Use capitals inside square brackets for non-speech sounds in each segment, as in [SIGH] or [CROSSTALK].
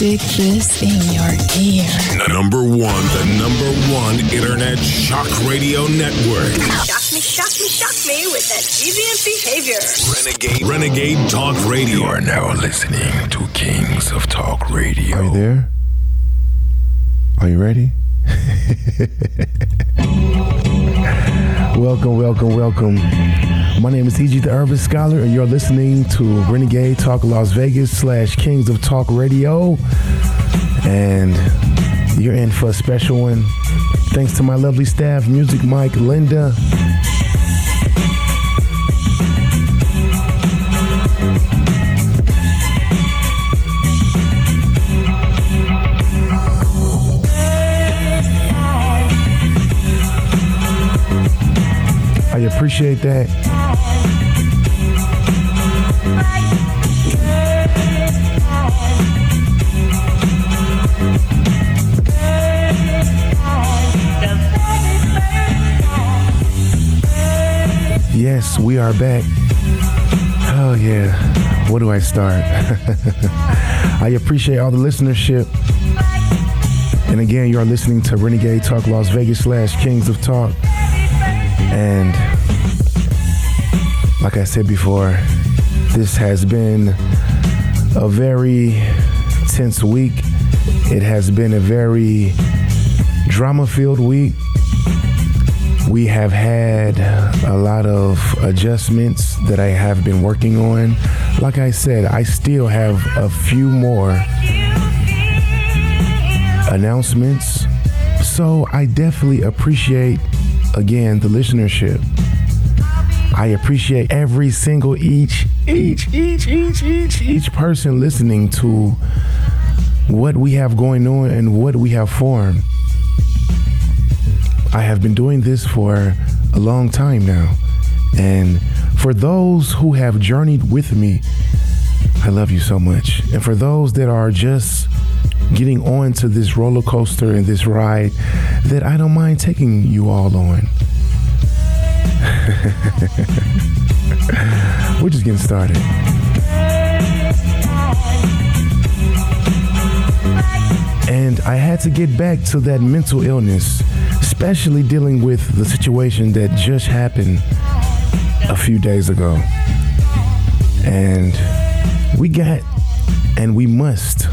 Stick this in your ear. Number one, the number one internet shock radio network. Shock me, shock me, shock me with that deviant behavior. Renegade, Renegade Talk Radio. You are now listening to Kings of Talk Radio. Are you there? Are you ready? [LAUGHS] welcome, welcome, welcome. My name is E.G. the Urban Scholar, and you're listening to Renegade Talk Las Vegas slash Kings of Talk Radio. And you're in for a special one. Thanks to my lovely staff, Music Mike, Linda. I appreciate that. Yes, we are back. Oh, yeah. Where do I start? [LAUGHS] I appreciate all the listenership. And again, you are listening to Renegade Talk Las Vegas slash Kings of Talk. And like I said before, this has been a very tense week. It has been a very drama filled week. We have had a lot of adjustments that I have been working on. Like I said, I still have a few more announcements. So I definitely appreciate again the listenership. I appreciate every single each each each each each each person listening to what we have going on and what we have formed. I have been doing this for a long time now. And for those who have journeyed with me, I love you so much. And for those that are just getting on to this roller coaster and this ride that I don't mind taking you all on. [LAUGHS] We're just getting started. And I had to get back to that mental illness, especially dealing with the situation that just happened a few days ago. And we got, and we must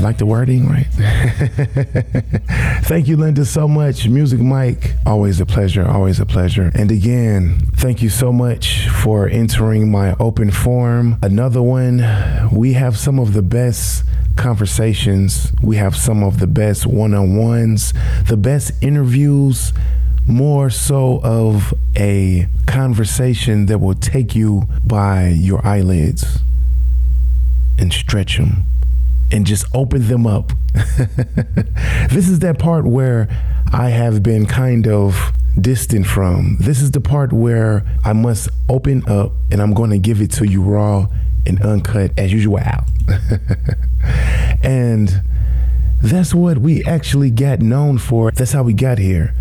like the wording, right? [LAUGHS] thank you, Linda, so much. Music Mike, always a pleasure, always a pleasure. And again, thank you so much for entering my open forum. Another one, we have some of the best conversations, we have some of the best one on ones, the best interviews. More so of a conversation that will take you by your eyelids and stretch them and just open them up. [LAUGHS] this is that part where I have been kind of distant from. This is the part where I must open up and I'm going to give it to you raw and uncut as usual. Out. [LAUGHS] And that's what we actually got known for. That's how we got here.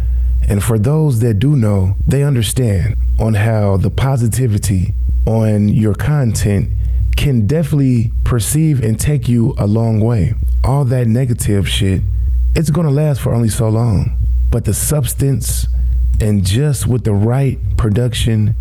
And for those that do know, they understand on how the positivity on your content can definitely perceive and take you a long way. All that negative shit, it's gonna last for only so long. But the substance and just with the right production,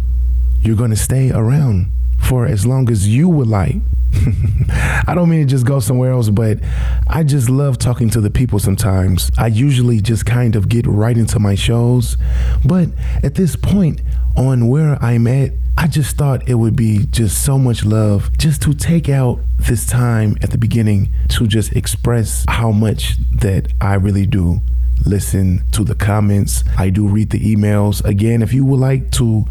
you're gonna stay around for as long as you would like. [LAUGHS] I don't mean to just go somewhere else, but I just love talking to the people sometimes. I usually just kind of get right into my shows. But at this point, on where I'm at, I just thought it would be just so much love just to take out this time at the beginning to just express how much that I really do listen to the comments. I do read the emails. Again, if you would like to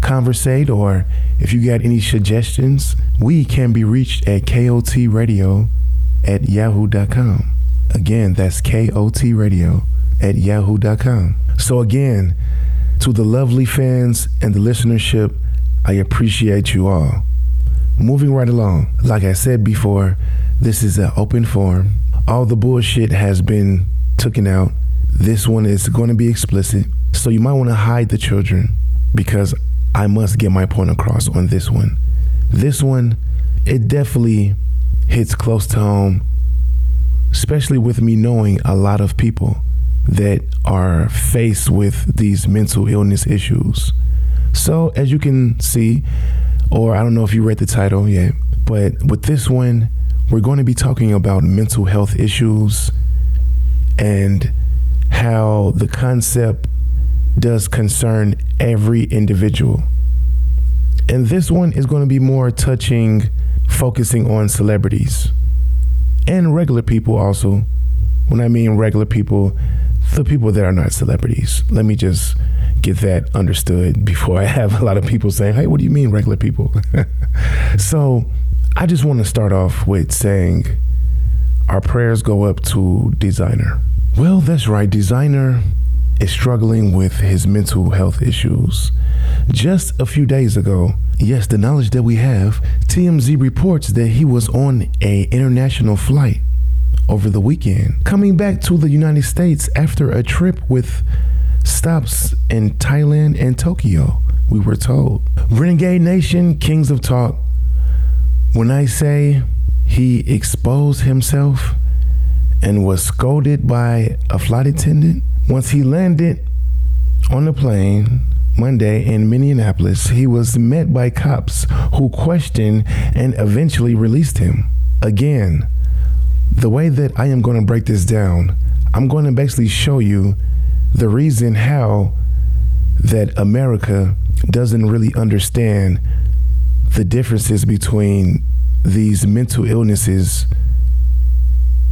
conversate or if you got any suggestions, we can be reached at kotradio at yahoo.com. Again, that's kotradio at yahoo.com. So again, to the lovely fans and the listenership, I appreciate you all. Moving right along, like I said before, this is an open forum. All the bullshit has been taken out. This one is going to be explicit, so you might want to hide the children because I must get my point across on this one. This one, it definitely hits close to home, especially with me knowing a lot of people that are faced with these mental illness issues. So, as you can see, or I don't know if you read the title yet, but with this one, we're going to be talking about mental health issues and how the concept does concern every individual. And this one is going to be more touching, focusing on celebrities and regular people also. When I mean regular people, the people that are not celebrities. Let me just get that understood before I have a lot of people saying, hey, what do you mean regular people? [LAUGHS] so I just want to start off with saying our prayers go up to Desiigner. Well, that's right. Desiigner is struggling with his mental health issues. Just a few days ago, yes, the knowledge that we have, TMZ reports that he was on a international flight over the weekend, coming back to the United States after a trip with stops in Thailand and Tokyo, we were told. Renegade Nation, Kings of Talk, when I say he exposed himself and was scolded by a flight attendant, once he landed on the plane Monday in Minneapolis, he was met by cops who questioned and eventually released him. Again, the way that I am going to break this down, I'm going to basically show you the reason how that America doesn't really understand the differences between these mental illnesses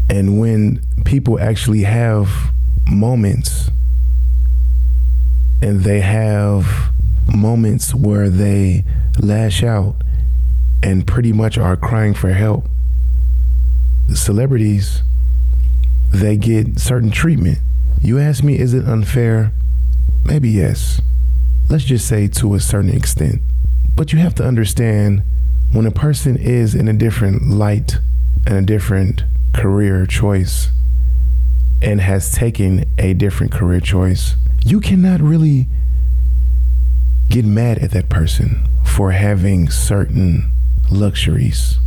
and when people actually have moments. And they have moments where they lash out and pretty much are crying for help. Celebrities they get certain treatment. You ask me is it unfair? Maybe yes. Let's just say to a certain extent. But you have to understand when a person is in a different light and a different career choice and has taken a different career choice, you cannot really get mad at that person for having certain luxuries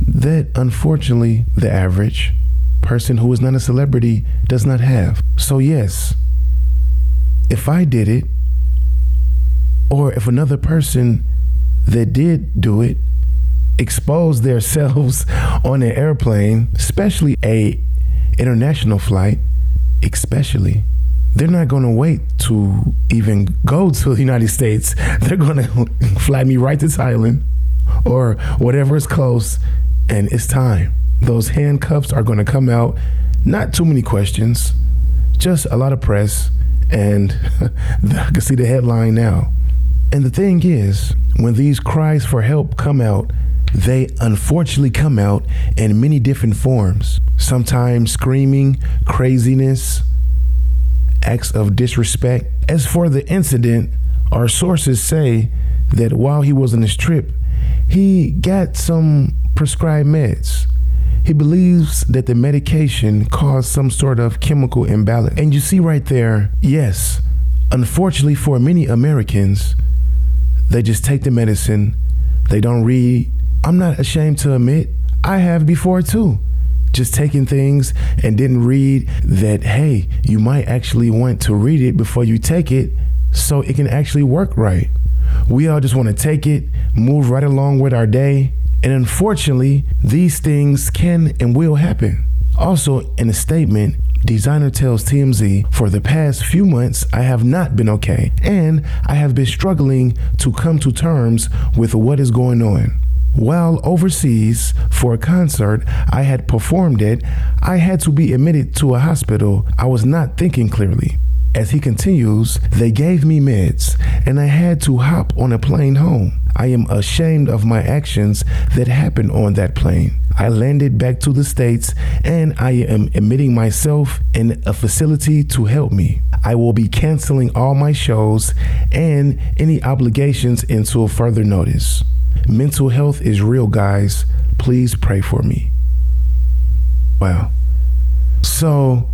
that unfortunately the average person who is not a celebrity does not have. So, yes, if I did it, or if another person that did do it exposed themselves [LAUGHS] on an airplane, especially a international flight, especially, they're not going to wait to even go to the United States. [LAUGHS] They're going [LAUGHS] to fly me right to Thailand or whatever is close, and it's time. Those handcuffs are going to come out. Not too many questions, just a lot of press, and [LAUGHS] I can see the headline now. And the thing is, when these cries for help come out, they unfortunately come out in many different forms. Sometimes screaming, craziness, acts of disrespect. As for the incident, our sources say that while he was on his trip, he got some prescribed meds. He believes that the medication caused some sort of chemical imbalance. And you see right there, yes, unfortunately for many Americans, they just take the medicine, they don't read I'm not ashamed to admit I have before too. Just taking things and didn't read that, hey, you might actually want to read it before you take it so it can actually work right. We all just want to take it, move right along with our day. And unfortunately, these things can and will happen. Also, in a statement, Desiigner tells TMZ, for the past few months, I have not been okay, and I have been struggling to come to terms with what is going on. While overseas for a concert I had performed it. I had to be admitted to a hospital. I was not thinking clearly. As he continues, they gave me meds and I had to hop on a plane home. I am ashamed of my actions that happened on that plane. I landed back to the States and I am admitting myself in a facility to help me. I will be canceling all my shows and any obligations until further notice. Mental health is real, guys. Please pray for me. Wow. So,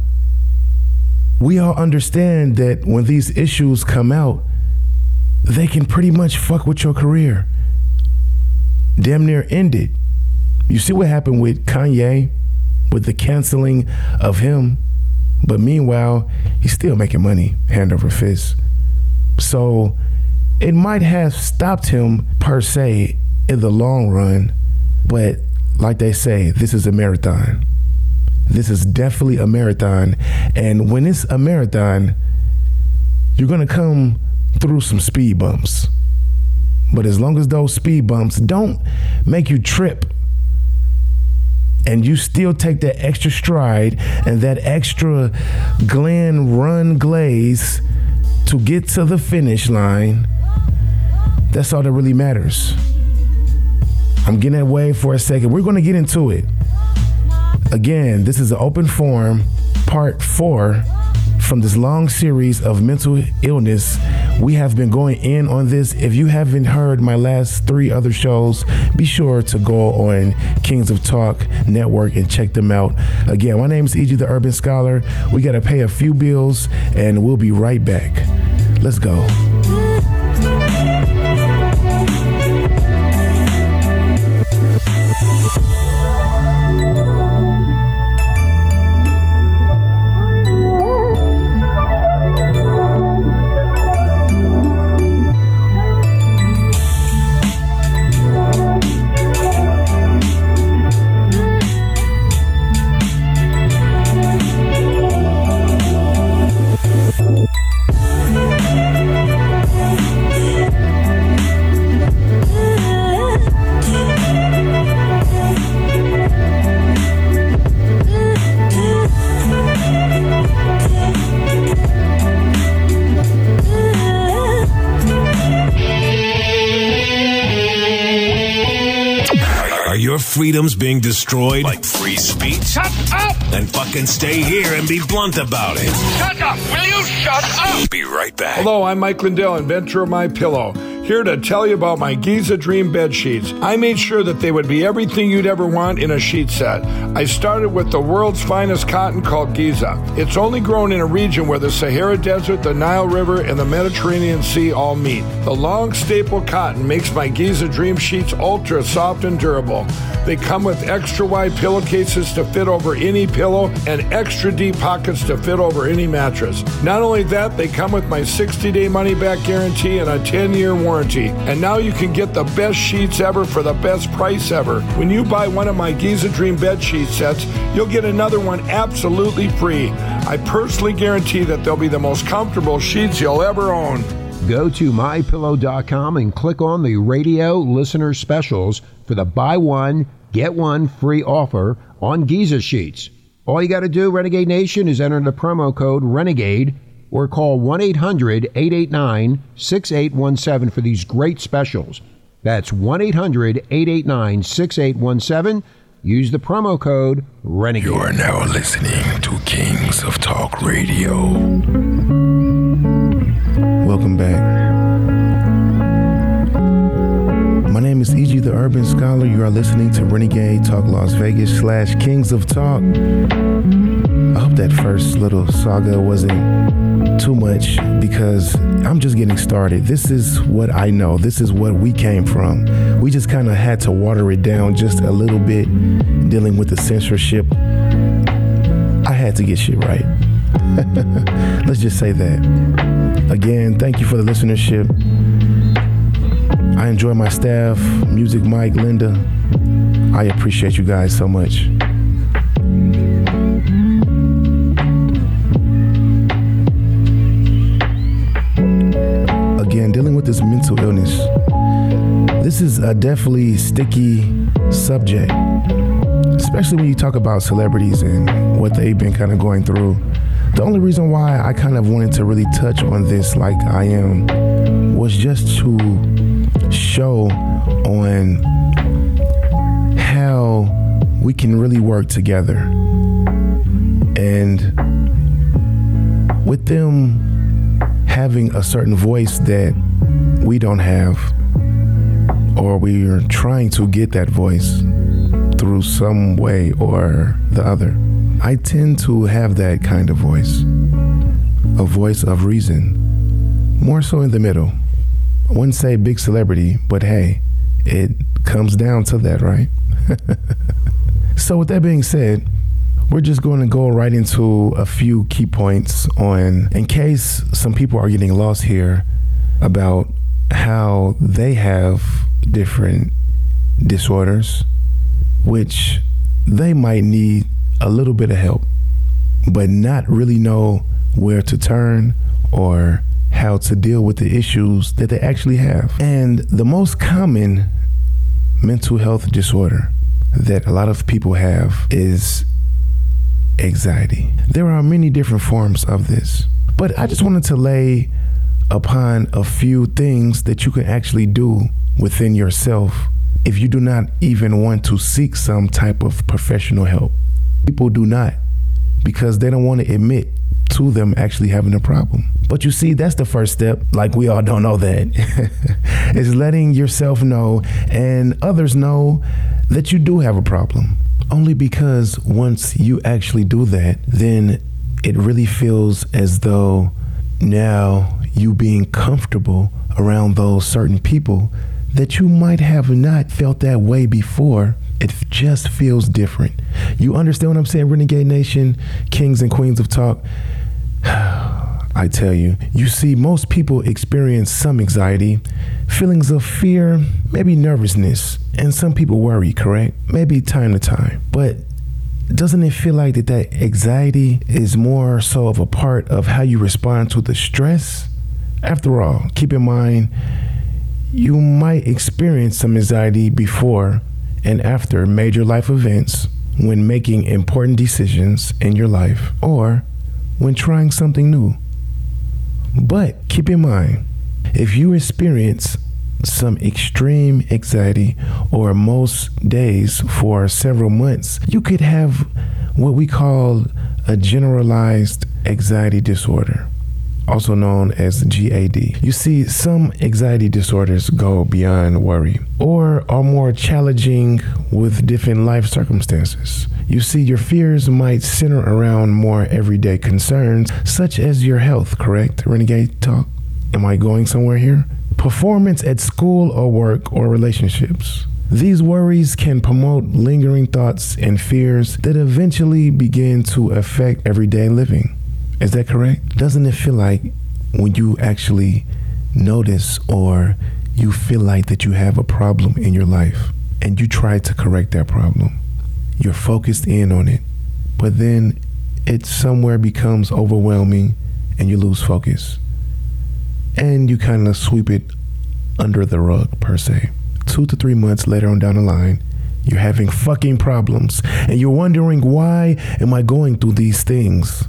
we all understand that when these issues come out, they can pretty much fuck with your career. Damn near end it. You see what happened with Kanye, with the canceling of him, but meanwhile, he's still making money hand over fist. So it might have stopped him per se in the long run, but like they say, this is a marathon. This is definitely a marathon. And when it's a marathon, you're going to come through some speed bumps. But as long as those speed bumps don't make you trip and you still take that extra stride and that extra Glen run glaze to get to the finish line, that's all that really matters. I'm getting away for a second. We're going to get into it. Again, this is an open forum, part four from this long series of mental illness. We have been going in on this. If you haven't heard my last three other shows, be sure to go on Kings of Talk Network and check them out. Again, my name is E.G. the Urban Scholar. We got to pay a few bills and we'll be right back. Let's go. Freedoms being destroyed? Like free speech? Shut up! Then fucking stay here and be blunt about it. Shut up! Will you shut up? Be right back. Hello, I'm Mike Lindell, inventor of My Pillow. Here to tell you about my Giza Dream bed sheets. I made sure that they would be everything you'd ever want in a sheet set. I started with the world's finest cotton called Giza. It's only grown in a region where the Sahara Desert, the Nile River, and the Mediterranean Sea all meet. The long staple cotton makes my Giza Dream sheets ultra soft and durable. They come with extra wide pillowcases to fit over any pillow and extra deep pockets to fit over any mattress. Not only that, they come with my 60 day money back guarantee and a 10 year warranty. And now you can get the best sheets ever for the best price ever. When you buy one of my Giza Dream bed sheet sets, you'll get another one absolutely free. I personally guarantee that they'll be the most comfortable sheets you'll ever own. Go to mypillow.com and click on the radio listener specials for the buy one, get one free offer on Giza sheets. All you got to do, Renegade Nation, is enter the promo code RENEGADE or call 1 800 889 6817 for these great specials. That's 1 800 889 6817. Use the promo code RENEGADE. You are now listening to Kings of Talk Radio. Welcome back. My name is E.G. the Urban Scholar. You are listening to Renegade Talk Las Vegas slash Kings of Talk. I hope that first little saga wasn't too much because I'm just getting started. This is what I know. This is what we came from. We just kind of had to water it down just a little bit, dealing with the censorship. I had to get shit right. [LAUGHS] Let's just say that. Again, thank you for the listenership. I enjoy my staff, Music Mike, Linda. I appreciate you guys so much. Again, dealing with this mental illness. This is a definitely sticky subject, especially when you talk about celebrities and what they've been kind of going through. The only reason why I kind of wanted to really touch on this like I am was just to show on how we can really work together. And with them having a certain voice that we don't have, or we are trying to get that voice through some way or the other, I tend to have that kind of voice a voice of reason, more so in the middle. Wouldn't say big celebrity, but hey, it comes down to that, right? [LAUGHS] So, with that being said, we're just going to go right into a few key points on, in case some people are getting lost here, about how they have different disorders, which they might need a little bit of help, but not really know where to turn or how to deal with the issues that they actually have. And the most common mental health disorder that a lot of people have is anxiety. There are many different forms of this, but I just wanted to lay upon a few things that you can actually do within yourself if you do not even want to seek some type of professional help. People do not because they don't want to admit to them actually having a problem. But you see, that's the first step. Like we all don't know that. [LAUGHS] is letting yourself know and others know that you do have a problem. Only because once you actually do that, then it really feels as though now you being comfortable around those certain people that you might have not felt that way before. It just feels different. You understand what I'm saying, Renegade Nation, kings and queens of talk? [SIGHS] I tell you, you see, most people experience some anxiety, feelings of fear, maybe nervousness, and some people worry, correct? Maybe time to time. But doesn't it feel like that, that anxiety is more so of a part of how you respond to the stress? After all, keep in mind, you might experience some anxiety before and after major life events when making important decisions in your life or when trying something new. But keep in mind, if you experience some extreme anxiety or most days for several months, you could have what we call a generalized anxiety disorder also known as GAD. You see, some anxiety disorders go beyond worry or are more challenging with different life circumstances. You see, your fears might center around more everyday concerns, such as your health, correct? Renegade Talk? Am I going somewhere here? Performance at school or work or relationships. These worries can promote lingering thoughts and fears that eventually begin to affect everyday living. Is that correct? Doesn't it feel like when you actually notice or you feel like that you have a problem in your life and you try to correct that problem, you're focused in on it, but then it somewhere becomes overwhelming and you lose focus. And you kind of sweep it under the rug, per se. Two to three months later on down the line, you're having fucking problems and you're wondering why am I going through these things?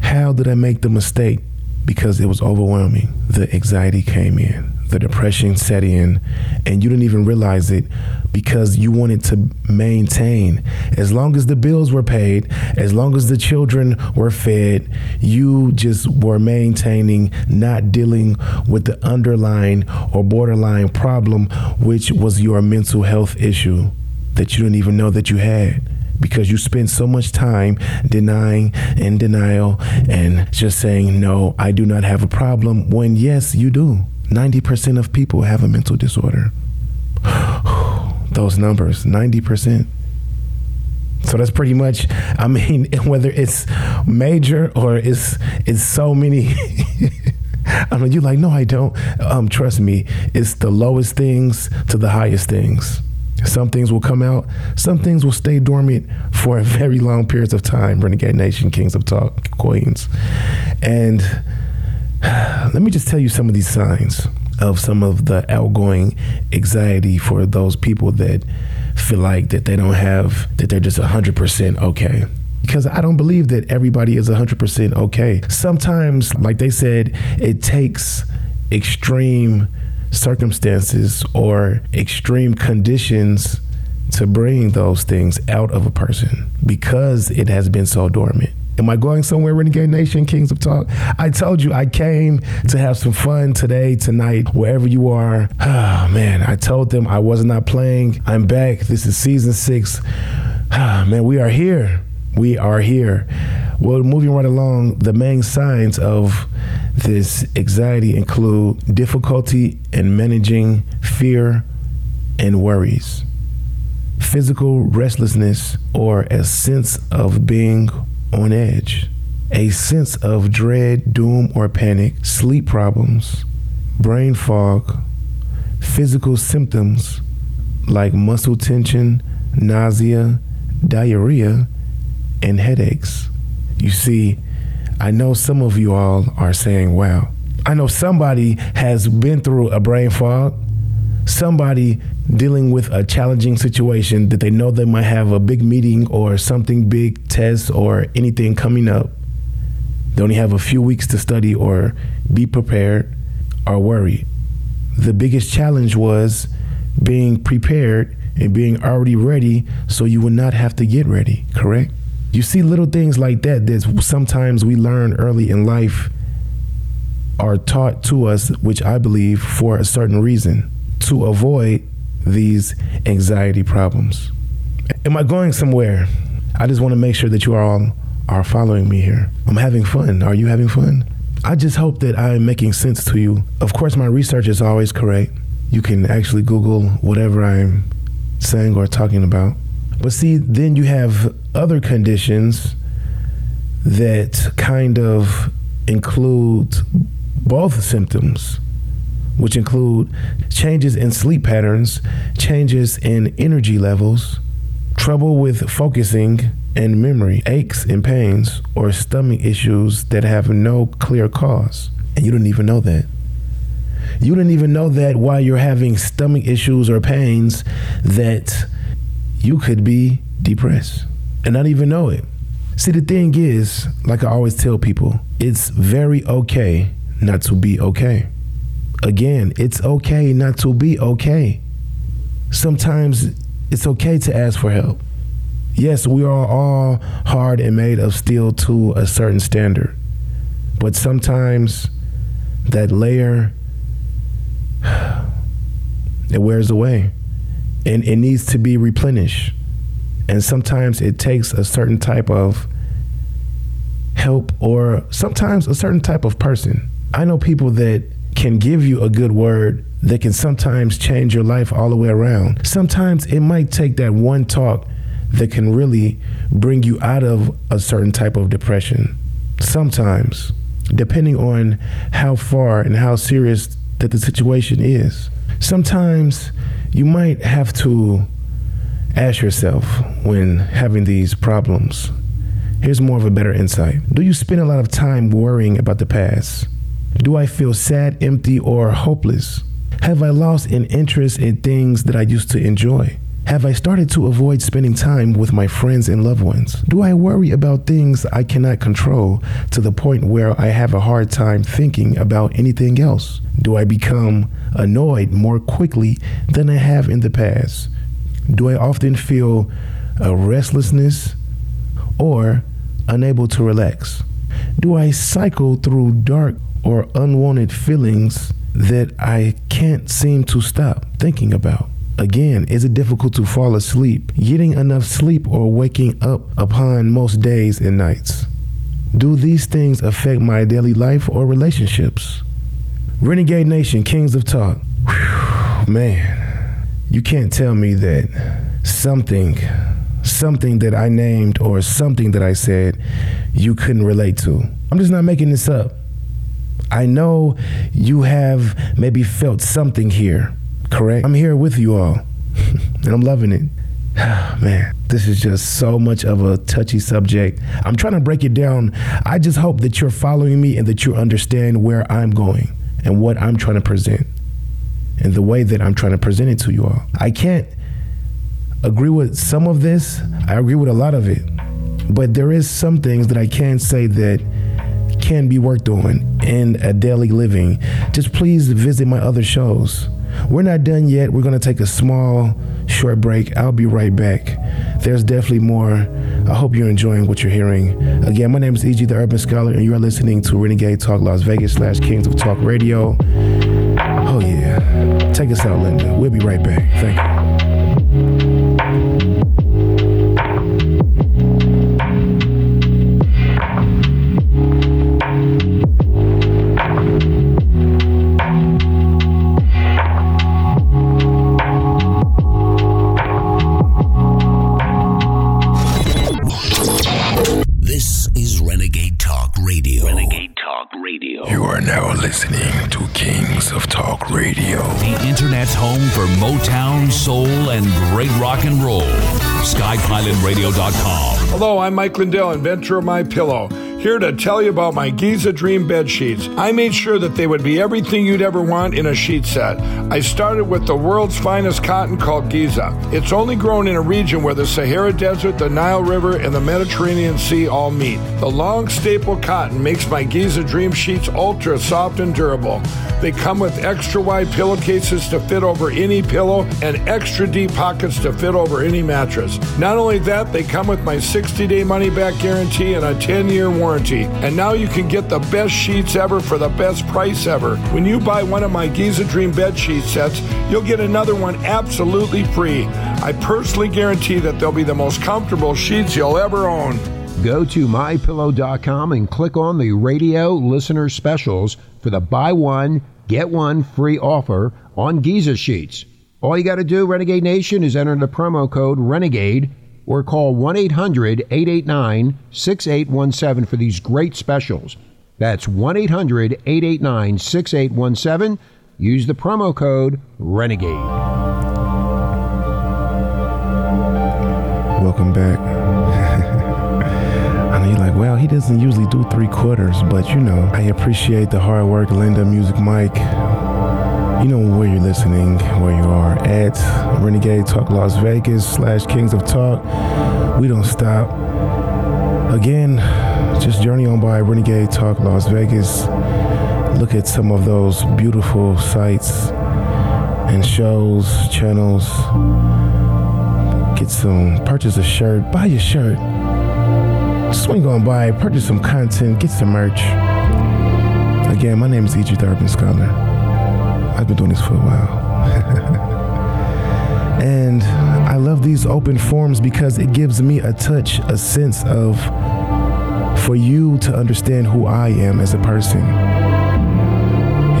How did I make the mistake? Because it was overwhelming. The anxiety came in, the depression set in, and you didn't even realize it because you wanted to maintain. As long as the bills were paid, as long as the children were fed, you just were maintaining, not dealing with the underlying or borderline problem, which was your mental health issue that you didn't even know that you had because you spend so much time denying and denial and just saying, no, I do not have a problem, when yes, you do. 90% of people have a mental disorder. [SIGHS] Those numbers, 90%. So that's pretty much, I mean, [LAUGHS] whether it's major or it's it's so many. I mean, you're like, no, I don't. Um, trust me, it's the lowest things to the highest things. Some things will come out, some things will stay dormant for a very long periods of time. Renegade Nation, Kings of Talk, Queens. And [SIGHS] let me just tell you some of these signs of some of the outgoing anxiety for those people that feel like that they don't have, that they're just 100% okay because I don't believe that everybody is 100% okay. Sometimes, like they said, it takes extreme circumstances or extreme conditions to bring those things out of a person because it has been so dormant. Am I going somewhere, Renegade Nation, Kings of Talk? I told you I came to have some fun today, tonight, wherever you are. Oh, [SIGHS] man, I told them I was not playing. I'm back. This is season six. [SIGHS] Ah, man, we are here. We are here. Well, moving right along, the main signs of this anxiety include difficulty in managing fear and worries. physical restlessness, or a sense of being on edge, a sense of dread, doom, or panic, sleep problems, brain fog, physical symptoms like muscle tension, nausea, diarrhea, and headaches. You see, I know some of you all are saying, wow, I know somebody has been through a brain fog, somebody dealing with a challenging situation that they know they might have a big meeting or something big test or anything coming up. They only have a few weeks to study or be prepared or worry. The biggest challenge was being prepared and being already ready so you would not have to get ready, correct? You see little things like that that sometimes we learn early in life are taught to us, which I believe for a certain reason, to avoid these anxiety problems. Am I going somewhere? I just want to make sure that you all are following me here. I'm having fun. Are you having fun? I just hope that I'm making sense to you. Of course, my research is always correct. You can actually Google whatever I'm saying or talking about. But see, then you have other conditions that kind of include both symptoms, which include changes in sleep patterns, changes in energy levels, trouble with focusing and memory, aches and pains, or stomach issues that have no clear cause. And you don't even know that. You don't even know that while you're having stomach issues or pains that you could be depressed and not even know it. See, the thing is, like I always tell people, it's very okay not to be okay. Again, it's okay not to be okay. Sometimes it's okay to ask for help. Yes, we are all hard and made of steel to a certain standard. But sometimes that layer [SIGHS] it wears away and it needs to be replenished. And sometimes it takes a certain type of help or sometimes a certain type of person. I know people that can give you a good word that can sometimes change your life all the way around. Sometimes it might take that one talk that can really bring you out of a certain type of depression. Sometimes, depending on how far and how serious that the situation is. Sometimes you might have to ask yourself when having these problems. Here's more of a better insight. Do you spend a lot of time worrying about the past? Do I feel sad, empty, or hopeless? Have I lost an interest in things that I used to enjoy? Have I started to avoid spending time with my friends and loved ones? Do I worry about things I cannot control to the point where I have a hard time thinking about anything else? Do I become annoyed more quickly than I have in the past? Do I often feel a restlessness or unable to relax? Do I cycle through dark or unwanted feelings that I can't seem to stop thinking about? Again, is it difficult to fall asleep, getting enough sleep, or waking up upon most days and nights? Do these things affect my daily life or relationships? Renegade Nation, Kings of Talk. Whew, man, you can't tell me that something, something that I named or something that I said you couldn't relate to. I'm just not making this up. I know you have maybe felt something here correct? I'm here with you all, [LAUGHS] and I'm loving it. [SIGHS] Man, this is just so much of a touchy subject. I'm trying to break it down. I just hope that you're following me and that you understand where I'm going and what I'm trying to present and the way that I'm trying to present it to you all. I can't agree with some of this, I agree with a lot of it, but there is some things that I can say that can be worked on in a daily living. Just please visit my other shows. We're not done yet. We're going to take a small, short break. I'll be right back. There's definitely more. I hope you're enjoying what you're hearing. Again, my name is E.G. the Urban Scholar, and you are listening to Renegade Talk Las Vegas slash Kings of Talk Radio. Oh, yeah. Take us out, Linda. We'll be right back. Thank you. Kings of Talk Radio. The Internet's home for Motown, soul, and great rock and roll. SkyPilotRadio.com. Hello, I'm Mike Lindell, inventor of My Pillow. Here to tell you about my Giza Dream bed sheets. I made sure that they would be everything you'd ever want in a sheet set. I started with the world's finest cotton called Giza. It's only grown in a region where the Sahara Desert, the Nile River, and the Mediterranean Sea all meet. The long staple cotton makes my Giza Dream sheets ultra soft and durable. They come with extra wide pillowcases to fit over any pillow and extra deep pockets to fit over any mattress. Not only that, they come with my 60 day money back guarantee and a 10 year warranty. And now you can get the best sheets ever for the best price ever. When you buy one of my Giza Dream bed sheet sets, you'll get another one absolutely free. I personally guarantee that they'll be the most comfortable sheets you'll ever own. Go to mypillow.com and click on the radio listener specials for the buy one, get one free offer on Giza sheets. All you got to do, Renegade Nation, is enter the promo code RENEGADE or call 1 800 889 6817 for these great specials. That's 1 800 889 6817. Use the promo code RENEGADE. Welcome back. [LAUGHS] I know you're like, well, he doesn't usually do three quarters, but you know, I appreciate the hard work, Linda, Music Mike. You know where you're listening, where you are at Renegade Talk Las Vegas slash Kings of Talk. We don't stop. Again, just journey on by Renegade Talk Las Vegas. Look at some of those beautiful sites and shows, channels. Get some, purchase a shirt, buy your shirt. Swing on by, purchase some content, get some merch. Again, my name is E.G. the Urban Scholar. I've been doing this for a while. [LAUGHS] and I love these open forums because it gives me a touch, a sense of for you to understand who I am as a person.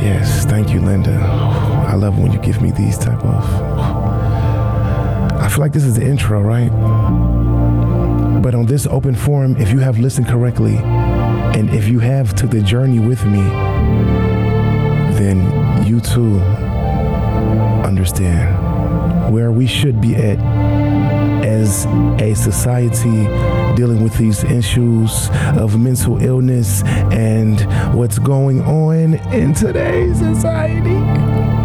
Yes, thank you, Linda. I love when you give me these type of. I feel like this is the intro, right? But on this open forum, if you have listened correctly, and if you have took the journey with me, you too understand where we should be at as a society dealing with these issues of mental illness and what's going on in today's society.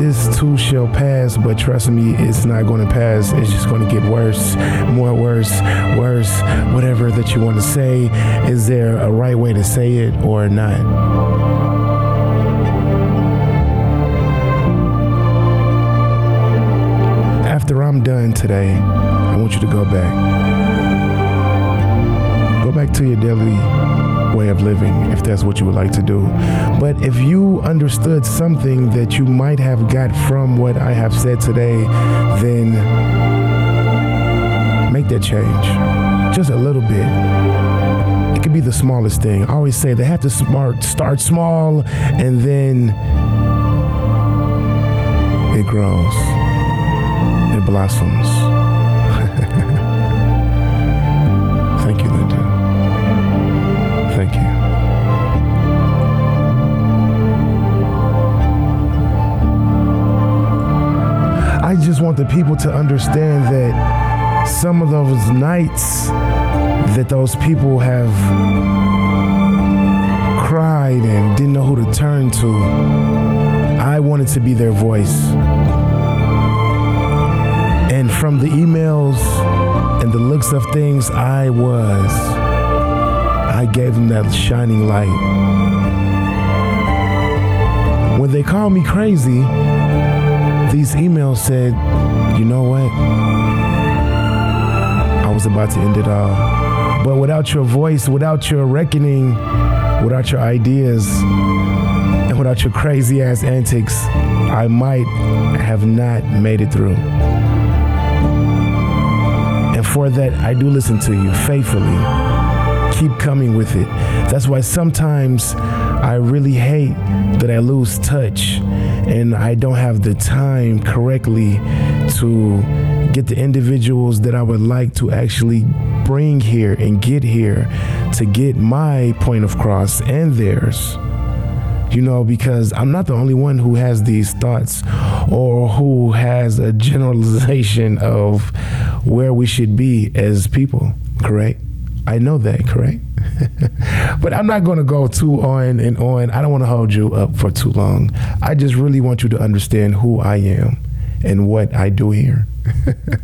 This too shall pass, but trust me, it's not going to pass. It's just going to get worse, more worse, worse, whatever that you want to say. Is there a right way to say it or not? After I'm done today, I want you to go back. Go back to your daily way of living if that's what you would like to do. But if you understood something that you might have got from what I have said today, then make that change. Just a little bit. It could be the smallest thing. I always say they have to smart start small and then it grows. It blossoms. Just want the people to understand that some of those nights that those people have cried and didn't know who to turn to, I wanted to be their voice. And from the emails and the looks of things, I was. I gave them that shining light. When they called me crazy, these emails said, you know what? I was about to end it all. But without your voice, without your reckoning, without your ideas, and without your crazy ass antics, I might have not made it through. And for that, I do listen to you faithfully. Keep coming with it. That's why sometimes I really hate that I lose touch and I don't have the time correctly to get the individuals that I would like to actually bring here and get here to get my point of cross and theirs. You know, because I'm not the only one who has these thoughts or who has a generalization of where we should be as people, correct? I know that, correct? [LAUGHS] but I'm not going to go too on and on. I don't want to hold you up for too long. I just really want you to understand who I am and what I do here.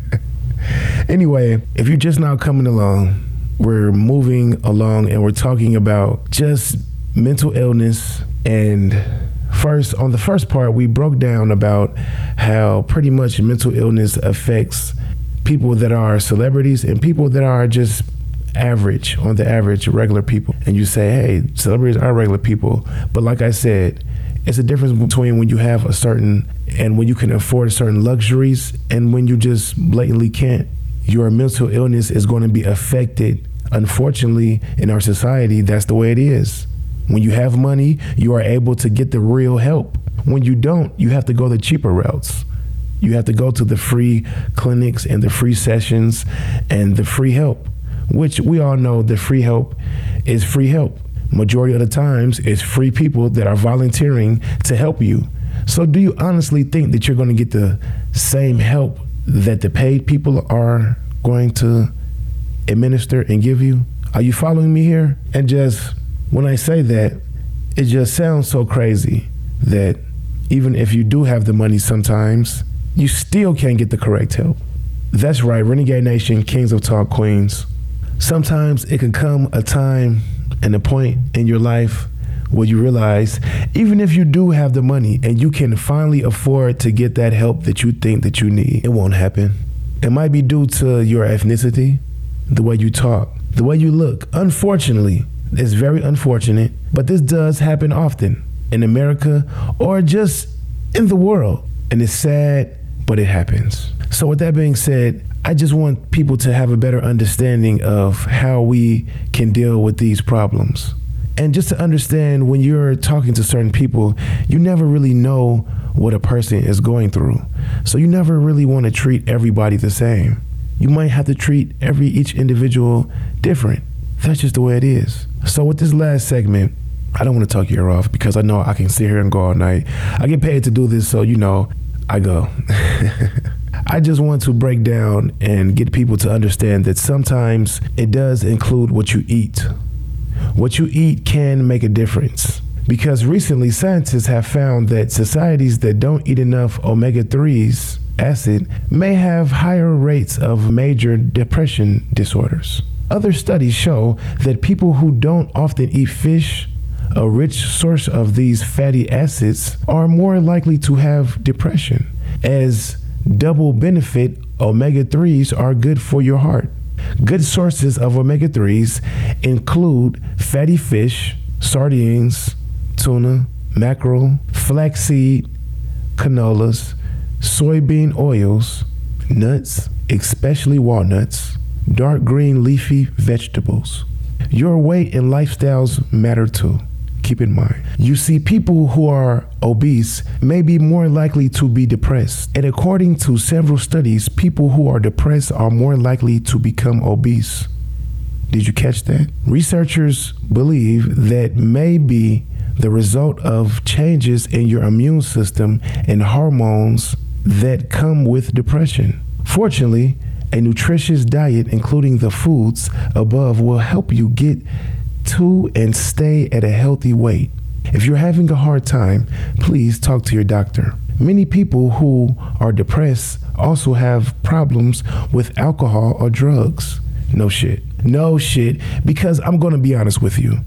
[LAUGHS] anyway, if you're just now coming along, we're moving along and we're talking about just mental illness and first on the first part we broke down about how pretty much mental illness affects people that are celebrities and people that are just average on the average regular people. And you say hey celebrities are regular people. But like i said it's a difference between when you have a certain and when you can afford certain luxuries and when you just blatantly can't. Your mental illness is going to be affected unfortunately in our society. That's the way it is. When you have money you are able to get the real help. When you don't you have to go the cheaper routes. You have to go to the free clinics and the free sessions and the free help which we all know the free help is free help. Majority of the times, it's free people that are volunteering to help you. So, do you honestly think that you're going to get the same help that the paid people are going to administer and give you? Are you following me here? And just when I say that, it just sounds so crazy that even if you do have the money sometimes, you still can't get the correct help. That's right, Renegade Nation, Kings of Talk Queens sometimes it can come a time and a point in your life where you realize even if you do have the money and you can finally afford to get that help that you think that you need it won't happen. It might be due to your ethnicity the way you talk the way you look. Unfortunately it's very unfortunate but this does happen often in america or just in the world. And it's sad but it happens so with that being said I just want people to have a better understanding of how we can deal with these problems. And just to understand when you're talking to certain people, you never really know what a person is going through. So you never really want to treat everybody the same. You might have to treat every each individual different. That's just the way it is. So with this last segment, I don't want to talk your off because I know I can sit here and go all night. I get paid to do this, so you know, I go. [LAUGHS] I just want to break down and get people to understand that sometimes it does include what you eat. What you eat can make a difference. Because recently, scientists have found that societies that don't eat enough omega 3s acid may have higher rates of major depression disorders. Other studies show that people who don't often eat fish, a rich source of these fatty acids, are more likely to have depression, as double benefit omega 3s are good for your heart. Good sources of omega 3s include fatty fish, sardines, tuna, mackerel, flaxseed, canolas, soybean oils, nuts, especially walnuts, dark green leafy vegetables. Your weight and lifestyles matter too keep in mind. You see, people who are obese may be more likely to be depressed. And according to several studies, people who are depressed are more likely to become obese. Did you catch that? Researchers believe that may be the result of changes in your immune system and hormones that come with depression. Fortunately, a nutritious diet, including the foods above, will help you get to and stay at a healthy weight. If you're having a hard time, please talk to your doctor. Many people who are depressed also have problems with alcohol or drugs. No shit. No shit. Because I'm going to be honest with you.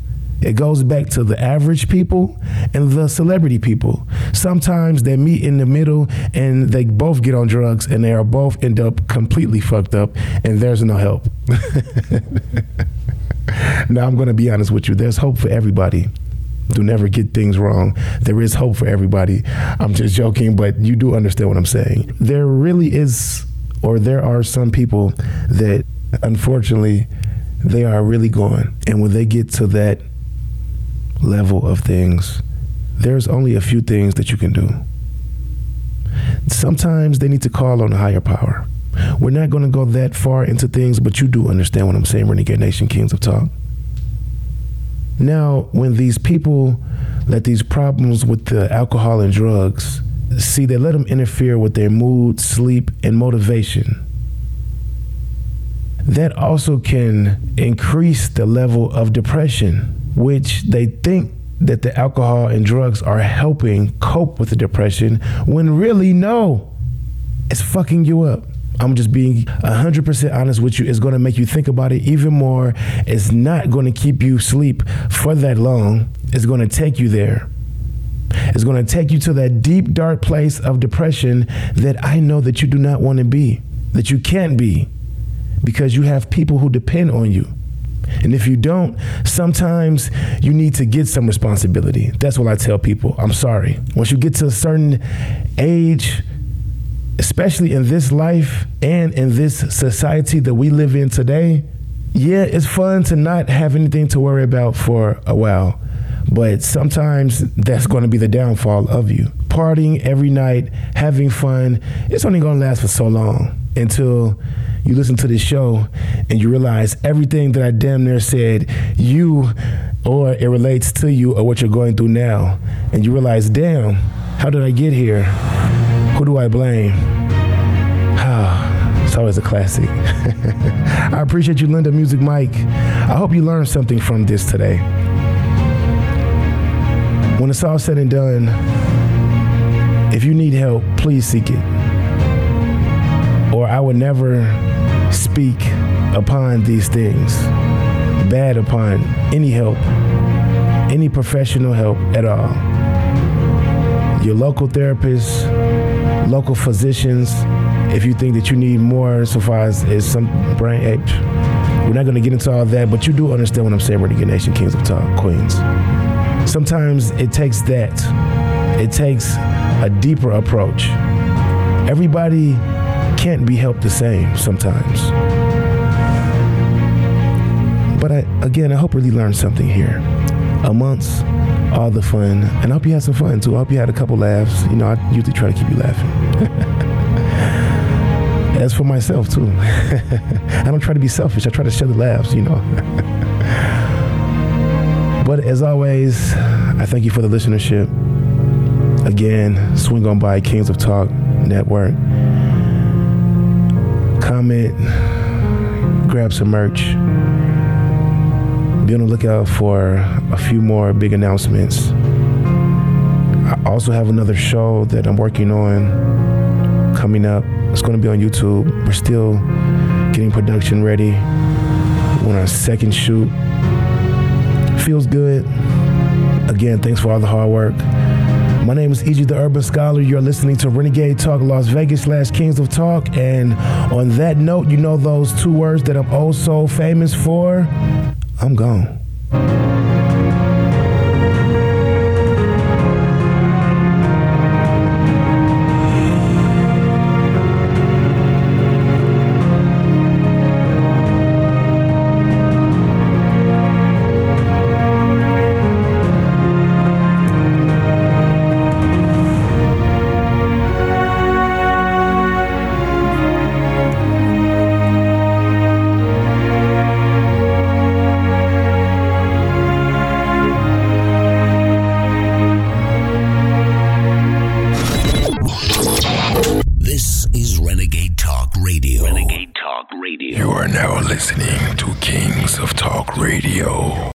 It goes back to the average people and the celebrity people. Sometimes they meet in the middle and they both get on drugs and they are both end up completely fucked up and there's no help. [LAUGHS] now I'm going to be honest with you. There's hope for everybody. Do never get things wrong. There is hope for everybody. I'm just joking, but you do understand what I'm saying. There really is, or there are some people that unfortunately they are really gone. And when they get to that level of things, there's only a few things that you can do. Sometimes they need to call on a higher power. we're not going to go that far into things, but you do understand what I'm saying, Renegade Nation Kings of Talk. Now, when these people let these problems with the alcohol and drugs, see, they let them interfere with their mood, sleep, and motivation. That also can increase the level of depression, which they think that the alcohol and drugs are helping cope with the depression, when really, no, it's fucking you up. I'm just being 100% honest with you. It's going to make you think about it even more. It's not going to keep you sleep for that long. It's going to take you there. It's going to take you to that deep, dark place of depression that I know that you do not want to be, that you can't be, because you have people who depend on you. And if you don't, sometimes you need to get some responsibility. That's what I tell people. I'm sorry. Once you get to a certain age, especially in this life and in this society that we live in today, yeah, it's fun to not have anything to worry about for a while. But sometimes that's going to be the downfall of you. Partying every night, having fun, it's only going to last for so long until you listen to this show and you realize everything that I damn near said, you or it relates to you or what you're going through now. And you realize, damn, how did I get here? Who do I blame? Ah, it's always a classic. [LAUGHS] I appreciate you, Linda Music Mike. I hope you learned something from this today. When it's all said and done, if you need help, please seek it. Or I would never speak upon these things, bad upon any help, any professional help at all. Your local therapists, local physicians, if you think that you need more so far as, as some brain ache. Eh, we're not going to get into all that, but you do understand what I'm saying, Renegade Nation, Kings of Talk, Queens. Sometimes it takes that. It takes a deeper approach. Everybody can't be helped the same sometimes. But I, again, I hope really learned something here amongst all the fun. And I hope you had some fun too. I hope you had a couple laughs. You know, I usually try to keep you laughing. [LAUGHS] As for myself too. [LAUGHS] I don't try to be selfish. I try to share the laughs, you know. [LAUGHS] but as always, I thank you for the listenership. Again, swing on by Kings of Talk Network. Comment, grab some merch. Be on the lookout for a few more big announcements. I also have another show that I'm working on coming up. It's going to be on YouTube. We're still getting production ready. We're on our second shoot. Feels good. Again, thanks for all the hard work. My name is E.G. the Urban Scholar. You're listening to Renegade Talk Las Vegas slash Kings of Talk. And on that note, you know those two words that I'm oh also famous for? I'm gone.